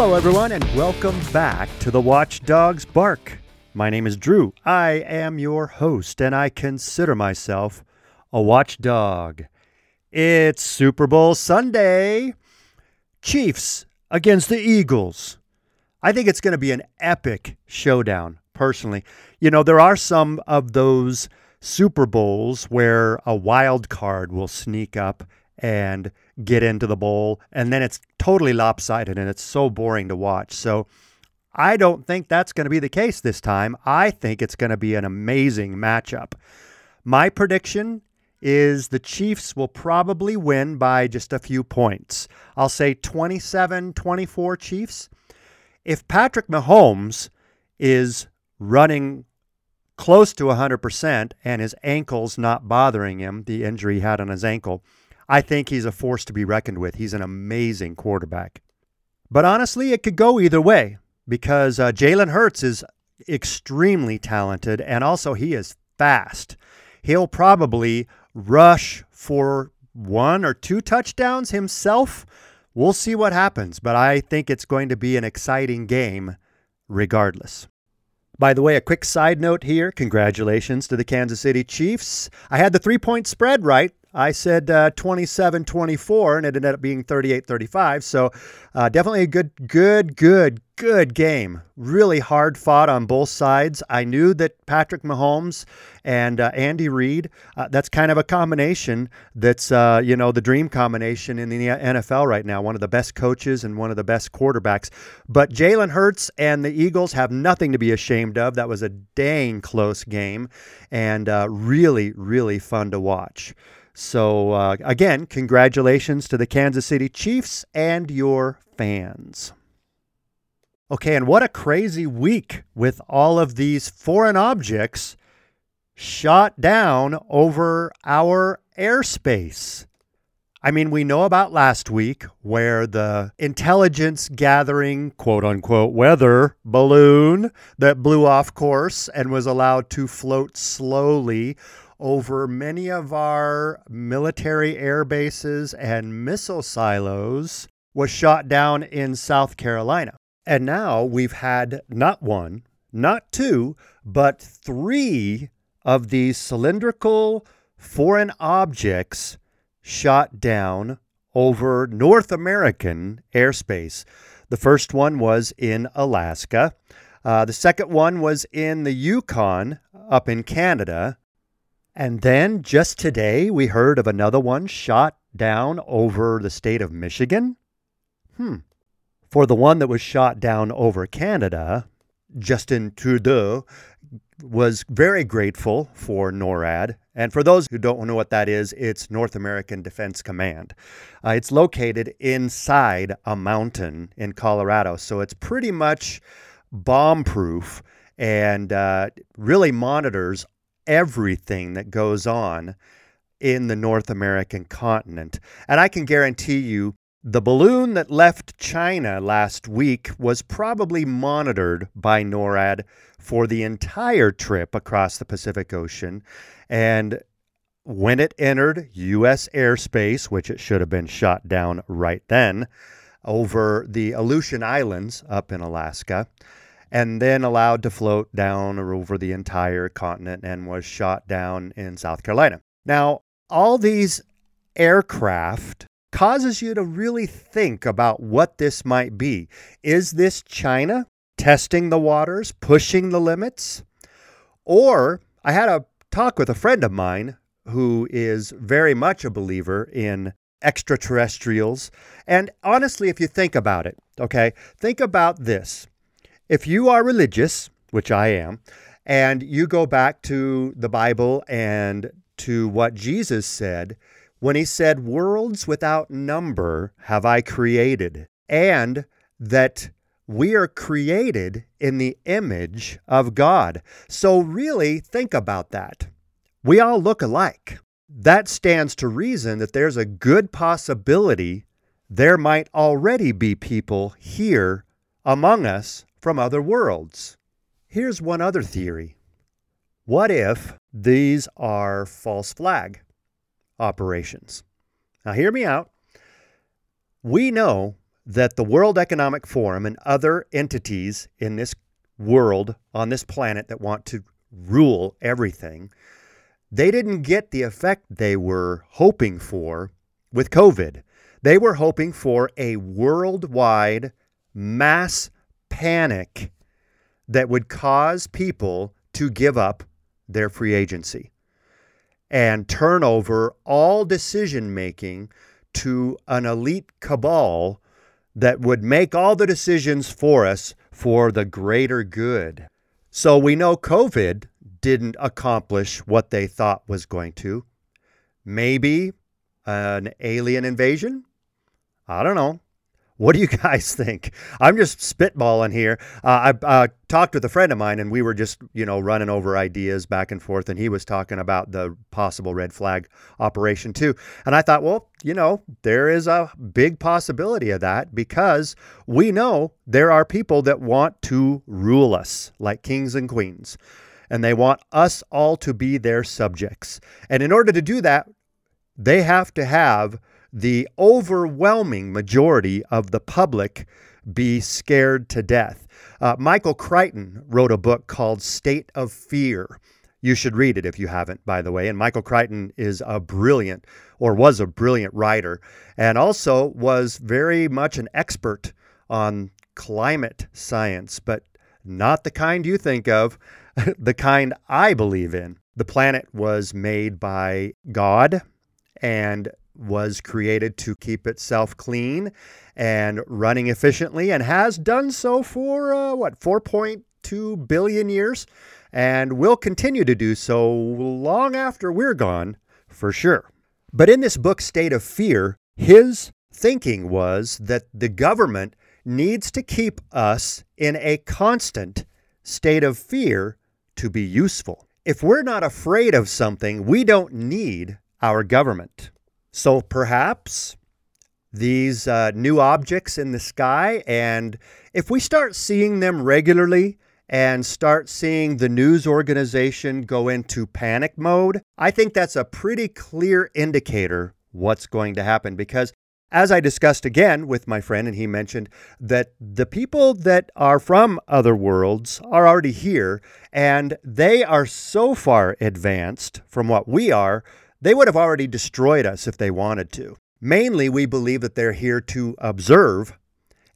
Hello, everyone, and welcome back to the Watchdogs Bark. My name is Drew. I am your host, and I consider myself a watchdog. It's Super Bowl Sunday. Chiefs against the Eagles. I think it's going to be an epic showdown, personally. You know, there are some of those Super Bowls where a wild card will sneak up and get into the bowl, and then it's totally lopsided and it's so boring to watch. So I don't think that's going to be the case this time. I think it's going to be an amazing matchup. My prediction is the Chiefs will probably win by just a few points. I'll say 27 24 Chiefs. If Patrick Mahomes is running close to 100% and his ankle's not bothering him, the injury he had on his ankle, I think he's a force to be reckoned with. He's an amazing quarterback. But honestly, it could go either way because uh, Jalen Hurts is extremely talented and also he is fast. He'll probably rush for one or two touchdowns himself. We'll see what happens, but I think it's going to be an exciting game regardless. By the way, a quick side note here. Congratulations to the Kansas City Chiefs. I had the three point spread right. I said uh, 27 24, and it ended up being 38 35. So, uh, definitely a good, good, good, good game. Really hard fought on both sides. I knew that Patrick Mahomes and uh, Andy Reid, uh, that's kind of a combination that's, uh, you know, the dream combination in the NFL right now. One of the best coaches and one of the best quarterbacks. But Jalen Hurts and the Eagles have nothing to be ashamed of. That was a dang close game and uh, really, really fun to watch. So, uh, again, congratulations to the Kansas City Chiefs and your fans. Okay, and what a crazy week with all of these foreign objects shot down over our airspace. I mean, we know about last week where the intelligence gathering, quote unquote, weather balloon that blew off course and was allowed to float slowly over many of our military air bases and missile silos was shot down in South Carolina. And now we've had not one, not two, but three of these cylindrical foreign objects shot down over North American airspace. The first one was in Alaska. Uh, the second one was in the Yukon up in Canada. And then just today, we heard of another one shot down over the state of Michigan. Hmm. For the one that was shot down over Canada, Justin Trudeau was very grateful for NORAD. And for those who don't know what that is, it's North American Defense Command. Uh, it's located inside a mountain in Colorado, so it's pretty much bomb proof and uh, really monitors everything that goes on in the North American continent. And I can guarantee you the balloon that left China last week was probably monitored by NORAD for the entire trip across the Pacific Ocean. And when it entered U.S. airspace, which it should have been shot down right then, over the Aleutian Islands up in Alaska, and then allowed to float down or over the entire continent and was shot down in South Carolina. Now, all these aircraft causes you to really think about what this might be. Is this China testing the waters, pushing the limits? Or I had a talk with a friend of mine who is very much a believer in extraterrestrials. And honestly, if you think about it, okay, think about this. If you are religious, which I am, and you go back to the Bible and to what Jesus said when he said, Worlds without number have I created, and that we are created in the image of God. So, really, think about that. We all look alike. That stands to reason that there's a good possibility there might already be people here among us from other worlds. Here's one other theory. What if these are false flag operations? Now, hear me out. We know that the World Economic Forum and other entities in this world, on this planet, that want to rule everything, they didn't get the effect they were hoping for with COVID. They were hoping for a worldwide mass panic that would cause people to give up their free agency and turn over all decision making to an elite cabal that would make all the decisions for us for the greater good. So we know COVID didn't accomplish what they thought was going to. Maybe an alien invasion? I don't know. What do you guys think? I'm just spitballing here. Uh, I uh, talked with a friend of mine, and we were just, you know, running over ideas back and forth, and he was talking about the possible red flag operation too. And I thought, well, you know, there is a big possibility of that because we know there are people that want to rule us like kings and queens, and they want us all to be their subjects. And in order to do that, they have to have the overwhelming majority of the public be scared to death. Uh, Michael Crichton wrote a book called State of Fear. You should read it if you haven't, by the way. And Michael Crichton is a brilliant, or was a brilliant writer, and also was very much an expert on climate science, but not the kind you think of, the kind I believe in. The planet was made by God, and was created to keep itself clean and running efficiently and has done so for uh, what 4.2 billion years and will continue to do so long after we're gone for sure. But in this book State of Fear, his thinking was that the government needs to keep us in a constant state of fear to be useful. If we're not afraid of something, we don't need our government. So perhaps these uh, new objects in the sky, and if we start seeing them regularly and start seeing the news organization go into panic mode, I think that's a pretty clear indicator what's going to happen. Because as I discussed again with my friend, and he mentioned that the people that are from other worlds are already here, and they are so far advanced from what we are they would have already destroyed us if they wanted to. Mainly, we believe that they're here to observe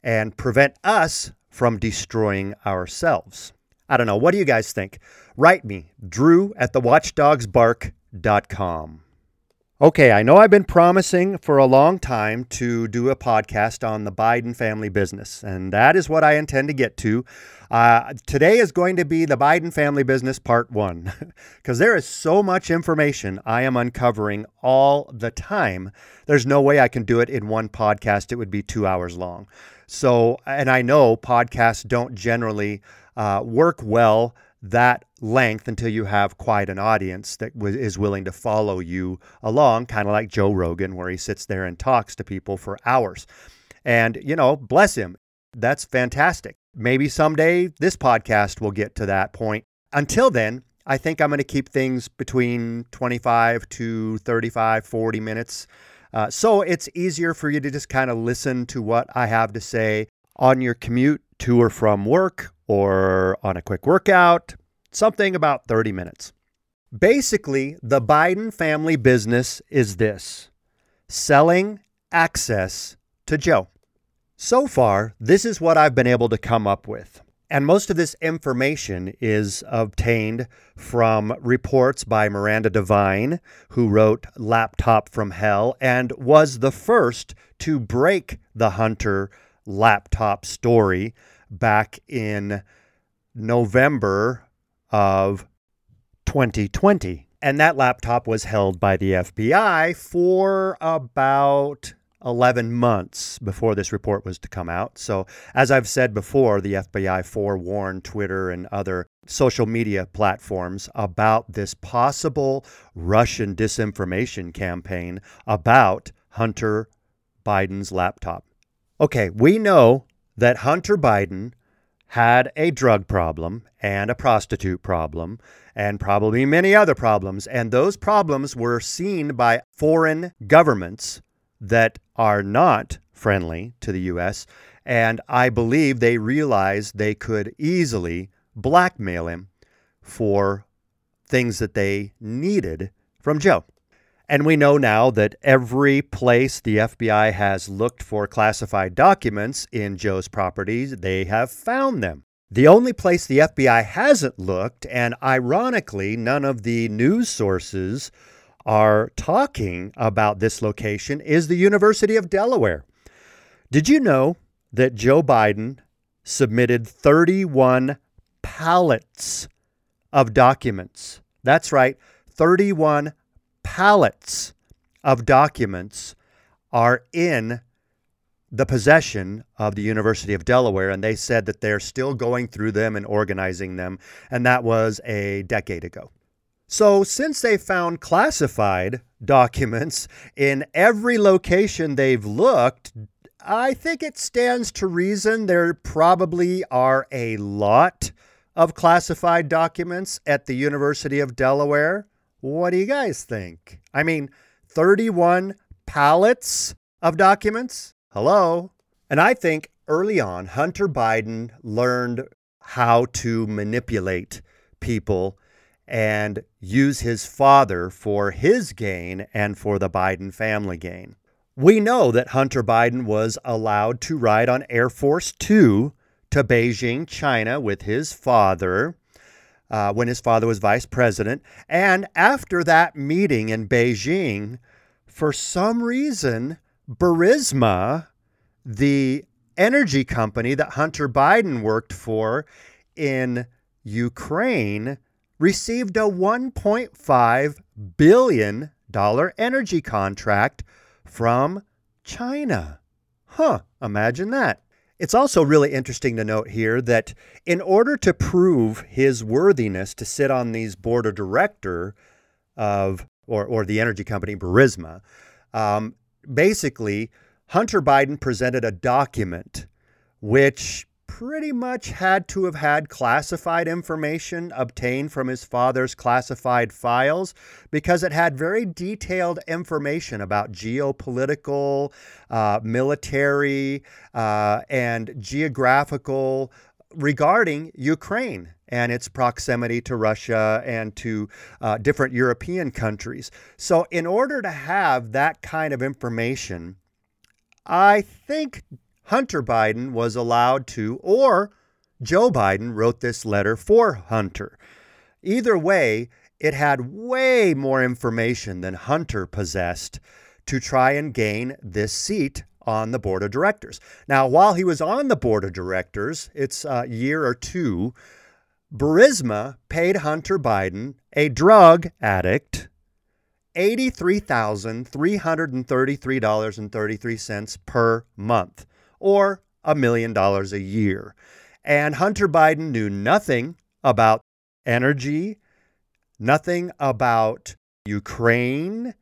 and prevent us from destroying ourselves. I don't know. What do you guys think? Write me, drew at thewatchdogsbark.com. Okay, I know I've been promising for a long time to do a podcast on the Biden family business, and that is what I intend to get to. Uh, today is going to be the Biden family business part one, because there is so much information I am uncovering all the time. There's no way I can do it in one podcast, it would be two hours long. So, and I know podcasts don't generally uh, work well that length until you have quite an audience that w- is willing to follow you along, kind of like Joe Rogan, where he sits there and talks to people for hours. And, you know, bless him. That's fantastic. Maybe someday this podcast will get to that point. Until then, I think I'm going to keep things between 25 to 35, 40 minutes. Uh, so it's easier for you to just kind of listen to what I have to say on your commute to or from work or on a quick workout, something about 30 minutes. Basically, the Biden family business is this selling access to Joe. So far, this is what I've been able to come up with. And most of this information is obtained from reports by Miranda Devine, who wrote Laptop from Hell and was the first to break the Hunter laptop story back in November of 2020. And that laptop was held by the FBI for about 11 months before this report was to come out. So, as I've said before, the FBI forewarned Twitter and other social media platforms about this possible Russian disinformation campaign about Hunter Biden's laptop. Okay, we know that Hunter Biden had a drug problem and a prostitute problem and probably many other problems. And those problems were seen by foreign governments that are not friendly to the U.S., and I believe they realized they could easily blackmail him for things that they needed from Joe. And we know now that every place the FBI has looked for classified documents in Joe's properties, they have found them. The only place the FBI hasn't looked, and ironically, none of the news sources are talking about this location, is the University of Delaware. Did you know that Joe Biden submitted 31 pallets of documents? That's right, 31 pallets of documents are in the possession of the University of Delaware, and they said that they're still going through them and organizing them, and that was a decade ago. So, since they found classified documents in every location they've looked, I think it stands to reason there probably are a lot of classified documents at the University of Delaware. What do you guys think? I mean, 31 pallets of documents? Hello. And I think early on, Hunter Biden learned how to manipulate people and use his father for his gain and for the Biden family gain. We know that Hunter Biden was allowed to ride on Air Force Two to Beijing, China, with his father uh, when his father was vice president. And after that meeting in Beijing, for some reason, Burisma, the energy company that Hunter Biden worked for in Ukraine, received a $1.5 billion energy contract from China. Huh, imagine that. It's also really interesting to note here that in order to prove his worthiness to sit on these board of director of or, or the energy company Burisma, um, basically, Hunter Biden presented a document which pretty much had to have had classified information obtained from his father's classified files because it had very detailed information about geopolitical, uh, military, uh, and geographical regarding Ukraine and its proximity to Russia and to uh, different European countries. So, in order to have that kind of information, I think Hunter Biden was allowed to, or Joe Biden wrote this letter for Hunter. Either way, it had way more information than Hunter possessed to try and gain this seat on the board of directors. Now, while he was on the board of directors, it's a year or two, Burisma paid Hunter Biden, a drug addict, $83,333.33 per month, or a million dollars a year. And Hunter Biden knew nothing about energy, nothing about Ukraine,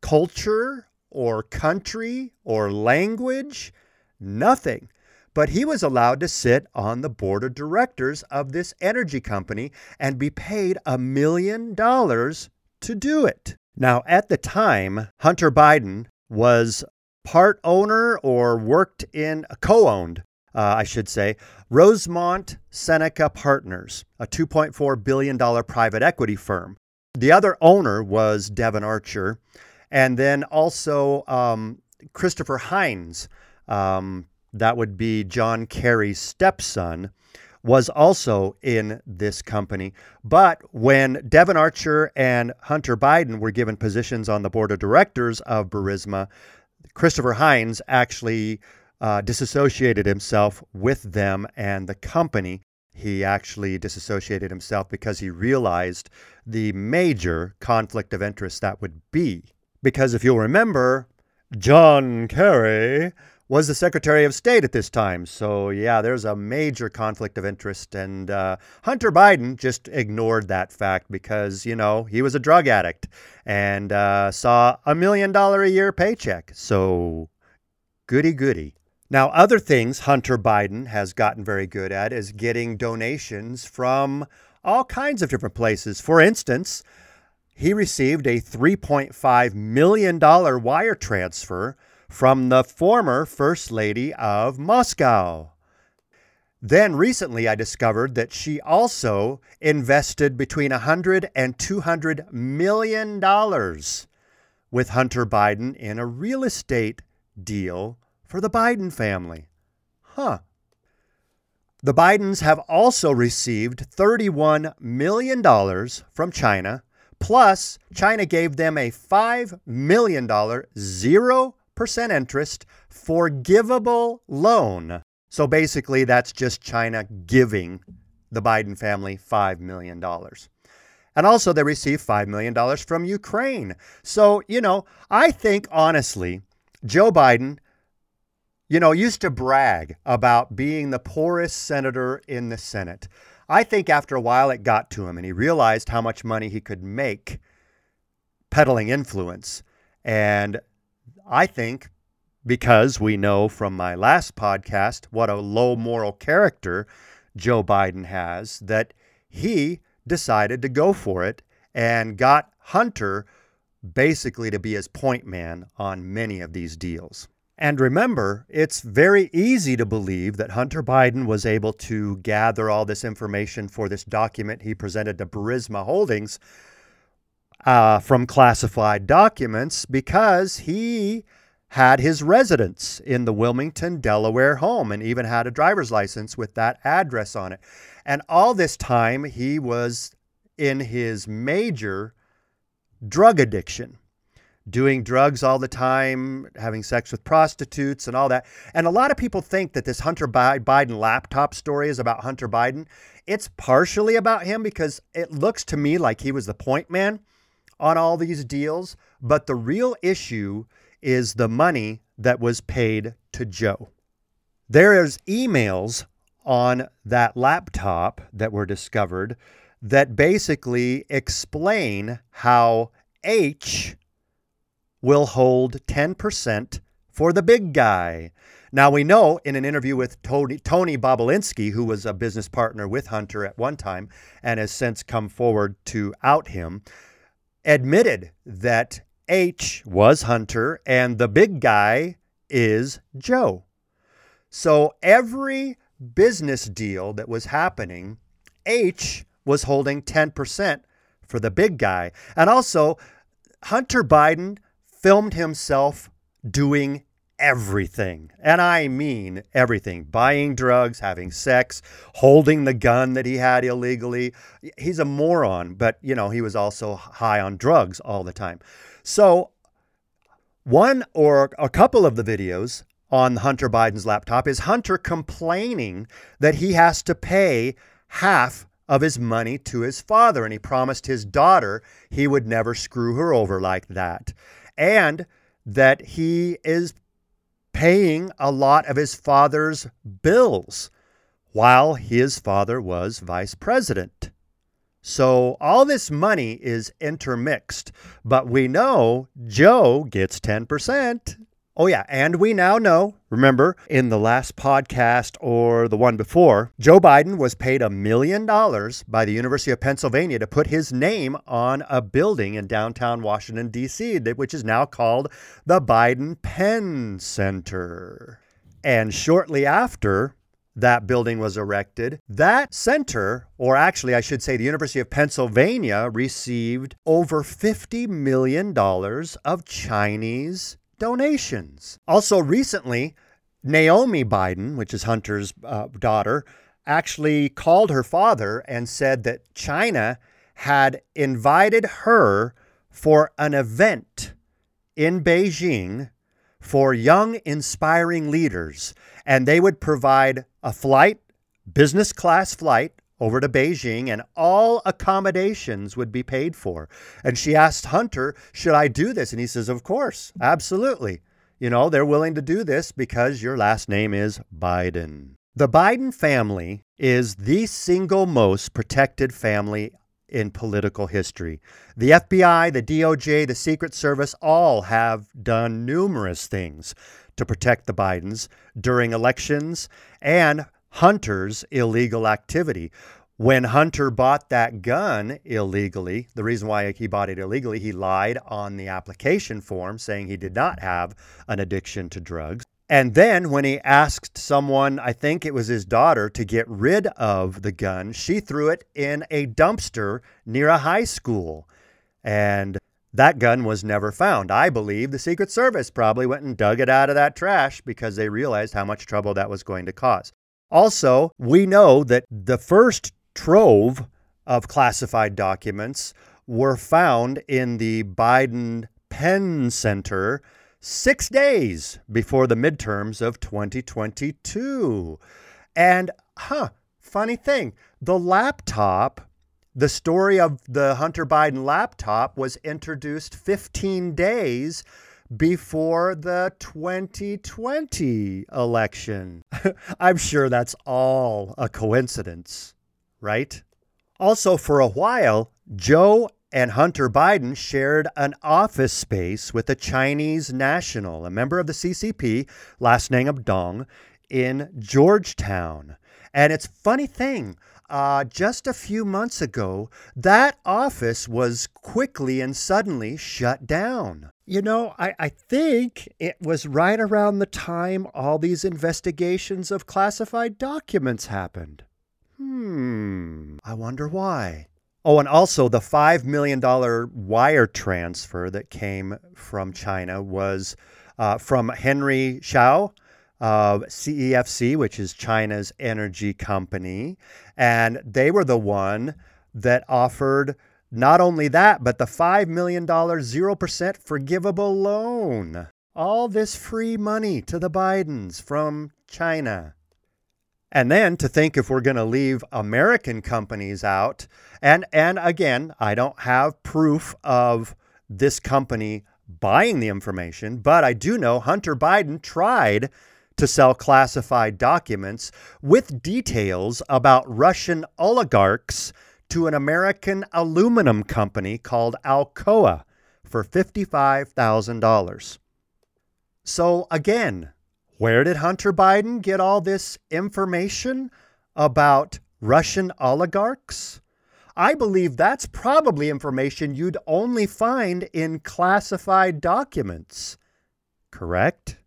culture, or country, or language, nothing. But he was allowed to sit on the board of directors of this energy company and be paid a million dollars to do it. Now, at the time, Hunter Biden was part owner or worked in, co owned, uh, I should say, Rosemont Seneca Partners, a $2.4 billion private equity firm. The other owner was Devon Archer, and then also um, Christopher Heinz, um, that would be John Kerry's stepson, was also in this company. But when Devon Archer and Hunter Biden were given positions on the board of directors of Burisma, Christopher Heinz actually uh, disassociated himself with them and the company. He actually disassociated himself because he realized the major conflict of interest that would be. Because if you'll remember, John Kerry was the Secretary of State at this time. So, yeah, there's a major conflict of interest. And uh, Hunter Biden just ignored that fact because, you know, he was a drug addict and uh, saw a million dollar a year paycheck. So, goody goody. Now, other things Hunter Biden has gotten very good at is getting donations from all kinds of different places. For instance, he received a $3.5 million wire transfer from the former First Lady of Moscow. Then recently, I discovered that she also invested between 100 and 200 million dollars with Hunter Biden in a real estate deal for the Biden family. Huh. The Bidens have also received $31 million from China, plus, China gave them a $5 million, 0% interest, forgivable loan so basically, that's just China giving the Biden family $5 million. And also, they received $5 million from Ukraine. So, you know, I think honestly, Joe Biden, you know, used to brag about being the poorest senator in the Senate. I think after a while it got to him and he realized how much money he could make peddling influence. And I think because we know from my last podcast what a low moral character Joe Biden has, that he decided to go for it and got Hunter basically to be his point man on many of these deals. And remember, it's very easy to believe that Hunter Biden was able to gather all this information for this document he presented to Burisma Holdings uh, from classified documents because he had his residence in the Wilmington, Delaware home and even had a driver's license with that address on it. And all this time, he was in his major drug addiction, doing drugs all the time, having sex with prostitutes and all that. And a lot of people think that this Hunter Biden laptop story is about Hunter Biden. It's partially about him because it looks to me like he was the point man on all these deals. But the real issue is the money that was paid to Joe. There is emails on that laptop that were discovered that basically explain how H will hold 10% for the big guy. Now, we know in an interview with Tony, Tony Bobulinski, who was a business partner with Hunter at one time and has since come forward to out him, admitted that H was Hunter and the big guy is Joe. So every business deal that was happening, H was holding 10% for the big guy. And also, Hunter Biden filmed himself doing everything. And I mean everything buying drugs, having sex, holding the gun that he had illegally. He's a moron, but you know, he was also high on drugs all the time. So, one or a couple of the videos on Hunter Biden's laptop is Hunter complaining that he has to pay half of his money to his father. And he promised his daughter he would never screw her over like that. And that he is paying a lot of his father's bills while his father was vice president. So all this money is intermixed, but we know Joe gets 10%. Oh, yeah. And we now know, remember, in the last podcast or the one before, Joe Biden was paid a million dollars by the University of Pennsylvania to put his name on a building in downtown Washington, D.C., which is now called the Biden Penn Center. And shortly after, that building was erected. That center, or actually, I should say, the University of Pennsylvania, received over $50 million of Chinese donations. Also, recently, Naomi Biden, which is Hunter's uh, daughter, actually called her father and said that China had invited her for an event in Beijing for young, inspiring leaders. And they would provide a flight, business class flight over to Beijing, and all accommodations would be paid for. And she asked Hunter, Should I do this? And he says, Of course, absolutely. You know, they're willing to do this because your last name is Biden. The Biden family is the single most protected family in political history. The FBI, the DOJ, the Secret Service all have done numerous things to protect the Bidens during elections and Hunter's illegal activity. When Hunter bought that gun illegally, the reason why he bought it illegally, he lied on the application form saying he did not have an addiction to drugs. And then when he asked someone, I think it was his daughter, to get rid of the gun, she threw it in a dumpster near a high school. And that gun was never found. I believe the Secret Service probably went and dug it out of that trash because they realized how much trouble that was going to cause. Also, we know that the first trove of classified documents were found in the Biden Penn Center six days before the midterms of 2022. And, huh, funny thing, the laptop, the story of the Hunter Biden laptop was introduced 15 days before the 2020 election. I'm sure that's all a coincidence, right? Also, for a while, Joe and Hunter Biden shared an office space with a Chinese national, a member of the CCP, last name of Dong, in Georgetown. And it's funny thing, uh, just a few months ago, that office was quickly and suddenly shut down. You know, I, I think it was right around the time all these investigations of classified documents happened. Hmm, I wonder why. Oh, and also the $5 million wire transfer that came from China was uh, from Henry Zhao of CEFC, which is China's energy company. And they were the one that offered not only that, but the $5 million 0% forgivable loan. All this free money to the Bidens from China. And then to think if we're going to leave American companies out, and and again, I don't have proof of this company buying the information, but I do know Hunter Biden tried to sell classified documents with details about Russian oligarchs to an American aluminum company called Alcoa for $55,000. So again, where did Hunter Biden get all this information about Russian oligarchs? I believe that's probably information you'd only find in classified documents. Correct?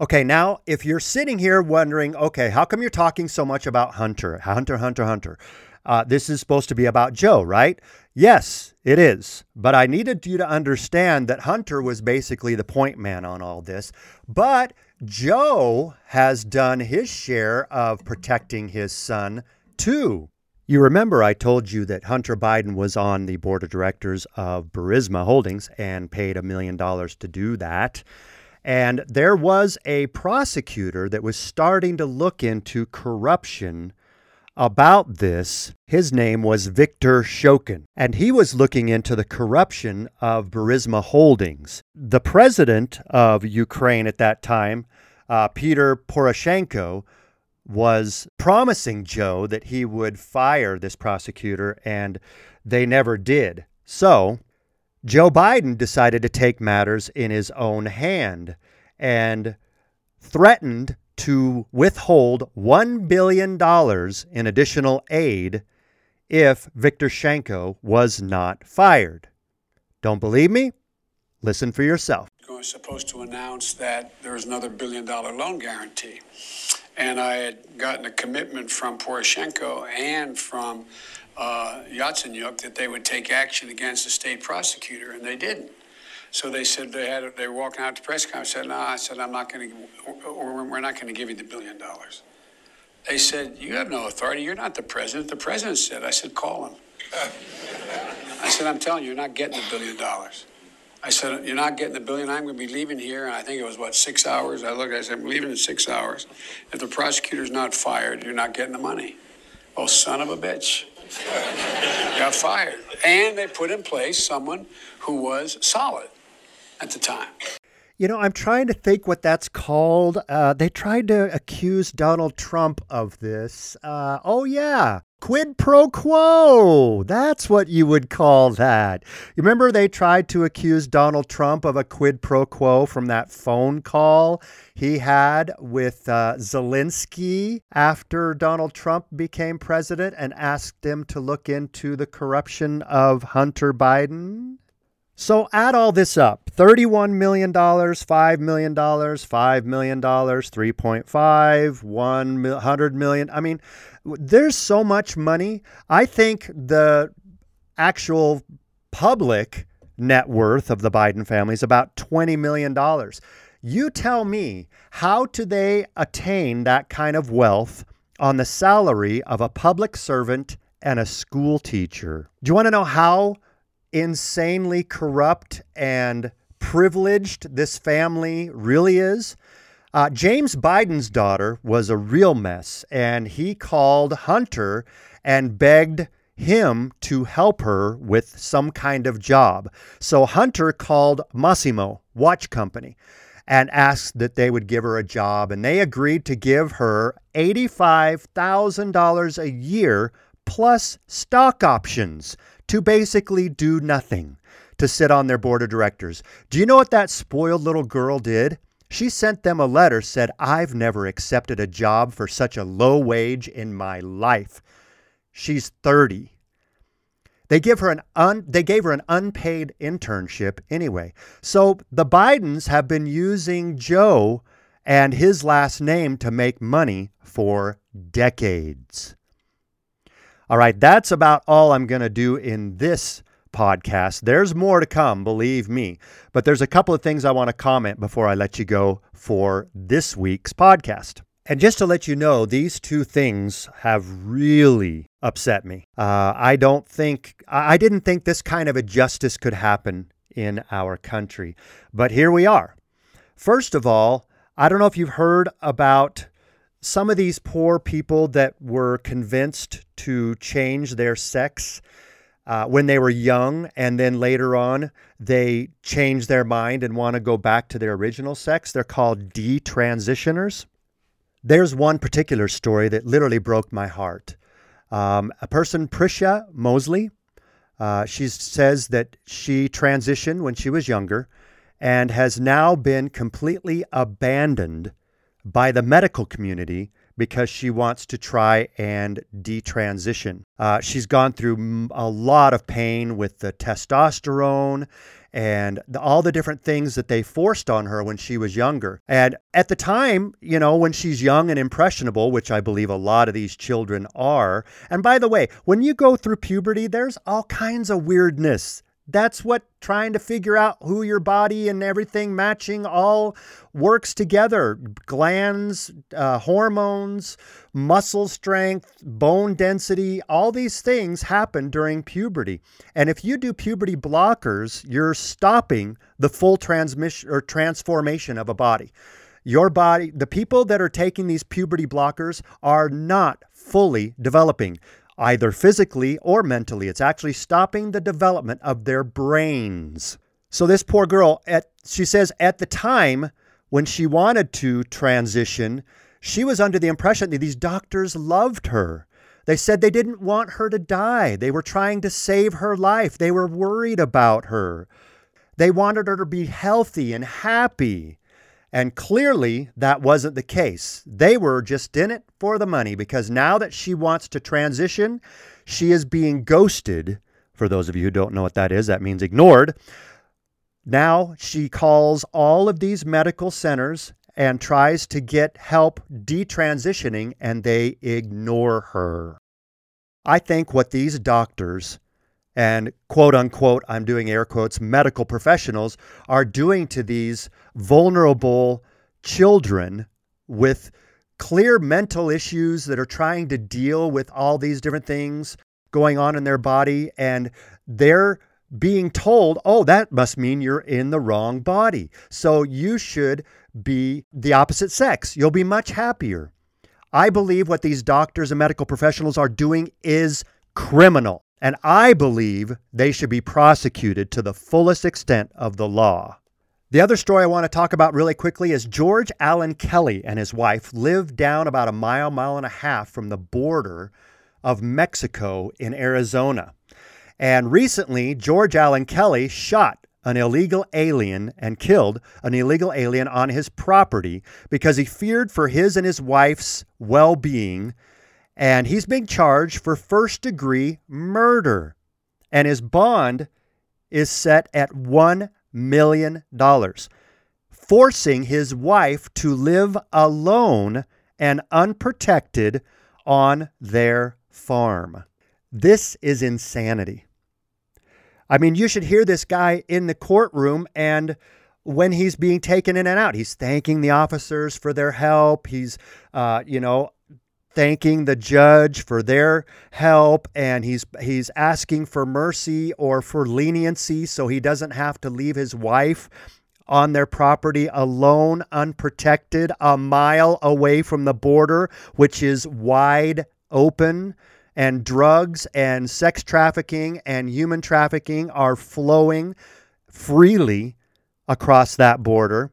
Okay, now if you're sitting here wondering, okay, how come you're talking so much about Hunter? Hunter, Hunter, Hunter. Uh, this is supposed to be about Joe, right? Yes, it is. But I needed you to understand that Hunter was basically the point man on all this. But Joe has done his share of protecting his son, too. You remember I told you that Hunter Biden was on the board of directors of Burisma Holdings and paid a million dollars to do that. And there was a prosecutor that was starting to look into corruption about this. His name was Victor Shokin, and he was looking into the corruption of Burisma Holdings. The president of Ukraine at that time, uh, Peter Poroshenko, was promising Joe that he would fire this prosecutor, and they never did. So, Joe Biden decided to take matters in his own hand and threatened to withhold $1 billion in additional aid if Viktor Shenko was not fired. Don't believe me? Listen for yourself. I was supposed to announce that there was another billion dollar loan guarantee. And I had gotten a commitment from Poroshenko and from uh, Yatsenyuk that they would take action against the state prosecutor, and they didn't. So they said they had they were walking out to press conference. Said, "No," I said, "I'm not going to, or we're not going to give you the billion dollars." They said, "You have no authority. You're not the president." The president said, "I said, call him." I said, "I'm telling you, you're not getting the billion dollars." I said, "You're not getting the billion. I'm going to be leaving here." And I think it was what six hours. I looked. I said, "I'm leaving in six hours. If the prosecutor's not fired, you're not getting the money." Oh, son of a bitch! Got fired, and they put in place someone who was solid at the time. You know, I'm trying to think what that's called. Uh, they tried to accuse Donald Trump of this. Uh, oh, yeah. Quid pro quo. That's what you would call that. You remember they tried to accuse Donald Trump of a quid pro quo from that phone call he had with uh, Zelensky after Donald Trump became president and asked him to look into the corruption of Hunter Biden? So add all this up $31 million, $5 million, $5 million, 3.5, 100 million. I mean, there's so much money. I think the actual public net worth of the Biden family is about $20 million. You tell me, how do they attain that kind of wealth on the salary of a public servant and a school teacher? Do you want to know how insanely corrupt and privileged this family really is. Uh, James Biden's daughter was a real mess, and he called Hunter and begged him to help her with some kind of job. So Hunter called Massimo Watch Company and asked that they would give her a job, and they agreed to give her $85,000 a year plus stock options to basically do nothing, to sit on their board of directors. Do you know what that spoiled little girl did? She sent them a letter said, "I've never accepted a job for such a low wage in my life." She's 30. They give her an un, they gave her an unpaid internship anyway. So the Bidens have been using Joe and his last name to make money for decades. All right, that's about all I'm going to do in this podcast. There's more to come, believe me. But there's a couple of things I want to comment before I let you go for this week's podcast. And just to let you know, these two things have really upset me. Uh, I don't think, I didn't think this kind of a justice could happen in our country. But here we are. First of all, I don't know if you've heard about some of these poor people that were convinced to change their sex uh, when they were young, and then later on they change their mind and want to go back to their original sex, they're called detransitioners. There's one particular story that literally broke my heart. Um, a person, Prisha Mosley, uh, she says that she transitioned when she was younger and has now been completely abandoned by the medical community because she wants to try and detransition. Uh, she's gone through a lot of pain with the testosterone and the, all the different things that they forced on her when she was younger. And at the time, you know, when she's young and impressionable, which I believe a lot of these children are. And by the way, when you go through puberty, there's all kinds of weirdness that's what trying to figure out who your body and everything matching all works together. Glands uh, hormones muscle strength bone density all these things happen during puberty. And if you do puberty blockers you're stopping the full transmission or transformation of a body. Your body the people that are taking these puberty blockers are not fully developing either physically or mentally. It's actually stopping the development of their brains. So this poor girl, at she says at the time when she wanted to transition, she was under the impression that these doctors loved her. They said they didn't want her to die. They were trying to save her life. They were worried about her. They wanted her to be healthy and happy. And clearly, that wasn't the case. They were just in it for the money because now that she wants to transition, she is being ghosted. For those of you who don't know what that is, that means ignored. Now she calls all of these medical centers and tries to get help detransitioning, and they ignore her. I think what these doctors and quote unquote, I'm doing air quotes, medical professionals are doing to these vulnerable children with clear mental issues that are trying to deal with all these different things going on in their body. And they're being told, oh, that must mean you're in the wrong body. So you should be the opposite sex. You'll be much happier. I believe what these doctors and medical professionals are doing is criminal. And I believe they should be prosecuted to the fullest extent of the law. The other story I want to talk about really quickly is George Allan Kelly and his wife lived down about a mile, mile and a half from the border of Mexico in Arizona. And recently, George Allan Kelly shot an illegal alien and killed an illegal alien on his property because he feared for his and his wife's well being. And he's being charged for first degree murder. And his bond is set at $1 million, forcing his wife to live alone and unprotected on their farm. This is insanity. I mean, you should hear this guy in the courtroom and when he's being taken in and out, he's thanking the officers for their help. He's, uh, you know, thanking the judge for their help and he's he's asking for mercy or for leniency so he doesn't have to leave his wife on their property alone unprotected a mile away from the border which is wide open and drugs and sex trafficking and human trafficking are flowing freely across that border.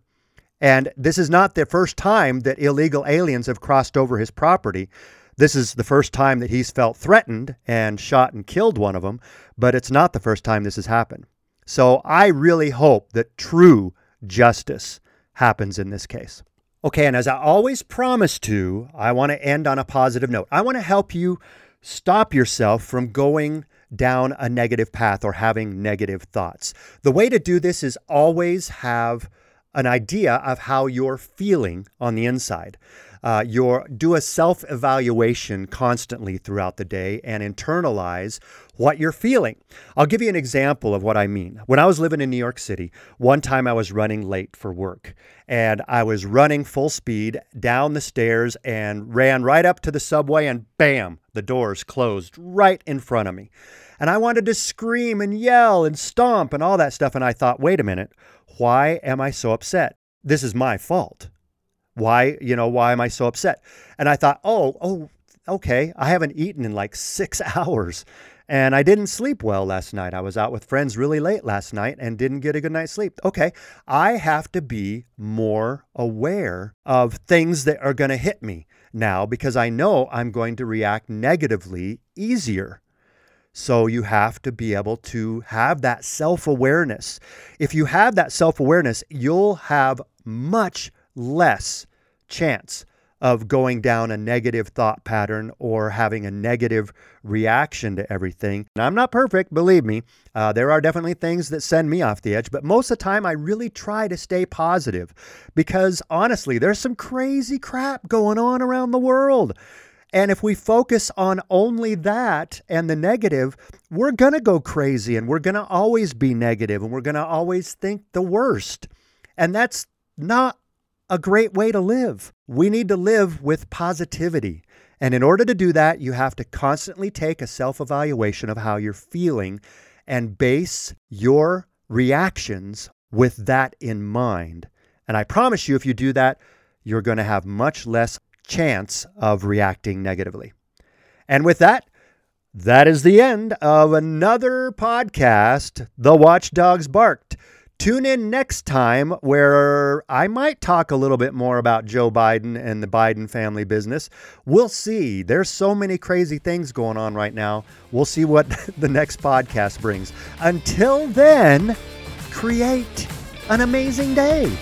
And this is not the first time that illegal aliens have crossed over his property. This is the first time that he's felt threatened and shot and killed one of them, but it's not the first time this has happened. So I really hope that true justice happens in this case. Okay, and as I always promise to, I want to end on a positive note. I want to help you stop yourself from going down a negative path or having negative thoughts. The way to do this is always have an idea of how you're feeling on the inside. Uh, your do a self evaluation constantly throughout the day and internalize what you're feeling. I'll give you an example of what I mean. When I was living in New York City, one time I was running late for work and I was running full speed down the stairs and ran right up to the subway and bam, the doors closed right in front of me. And I wanted to scream and yell and stomp and all that stuff. And I thought, wait a minute, why am I so upset? This is my fault. Why, you know, why am I so upset? And I thought, oh, oh, okay, I haven't eaten in like six hours. And I didn't sleep well last night. I was out with friends really late last night and didn't get a good night's sleep. Okay, I have to be more aware of things that are going to hit me now because I know I'm going to react negatively easier. So you have to be able to have that self awareness. If you have that self awareness, you'll have much less chance of going down a negative thought pattern or having a negative reaction to everything. And I'm not perfect, believe me. Uh, there are definitely things that send me off the edge, but most of the time I really try to stay positive because honestly, there's some crazy crap going on around the world. And if we focus on only that and the negative, we're going to go crazy and we're going to always be negative and we're going to always think the worst. And that's not a great way to live. We need to live with positivity. And in order to do that, you have to constantly take a self evaluation of how you're feeling and base your reactions with that in mind. And I promise you, if you do that, you're going to have much less chance of reacting negatively. And with that, that is the end of another podcast, The Watchdogs Barked. Tune in next time where I might talk a little bit more about Joe Biden and the Biden family business. We'll see. There's so many crazy things going on right now. We'll see what the next podcast brings. Until then, create an amazing day.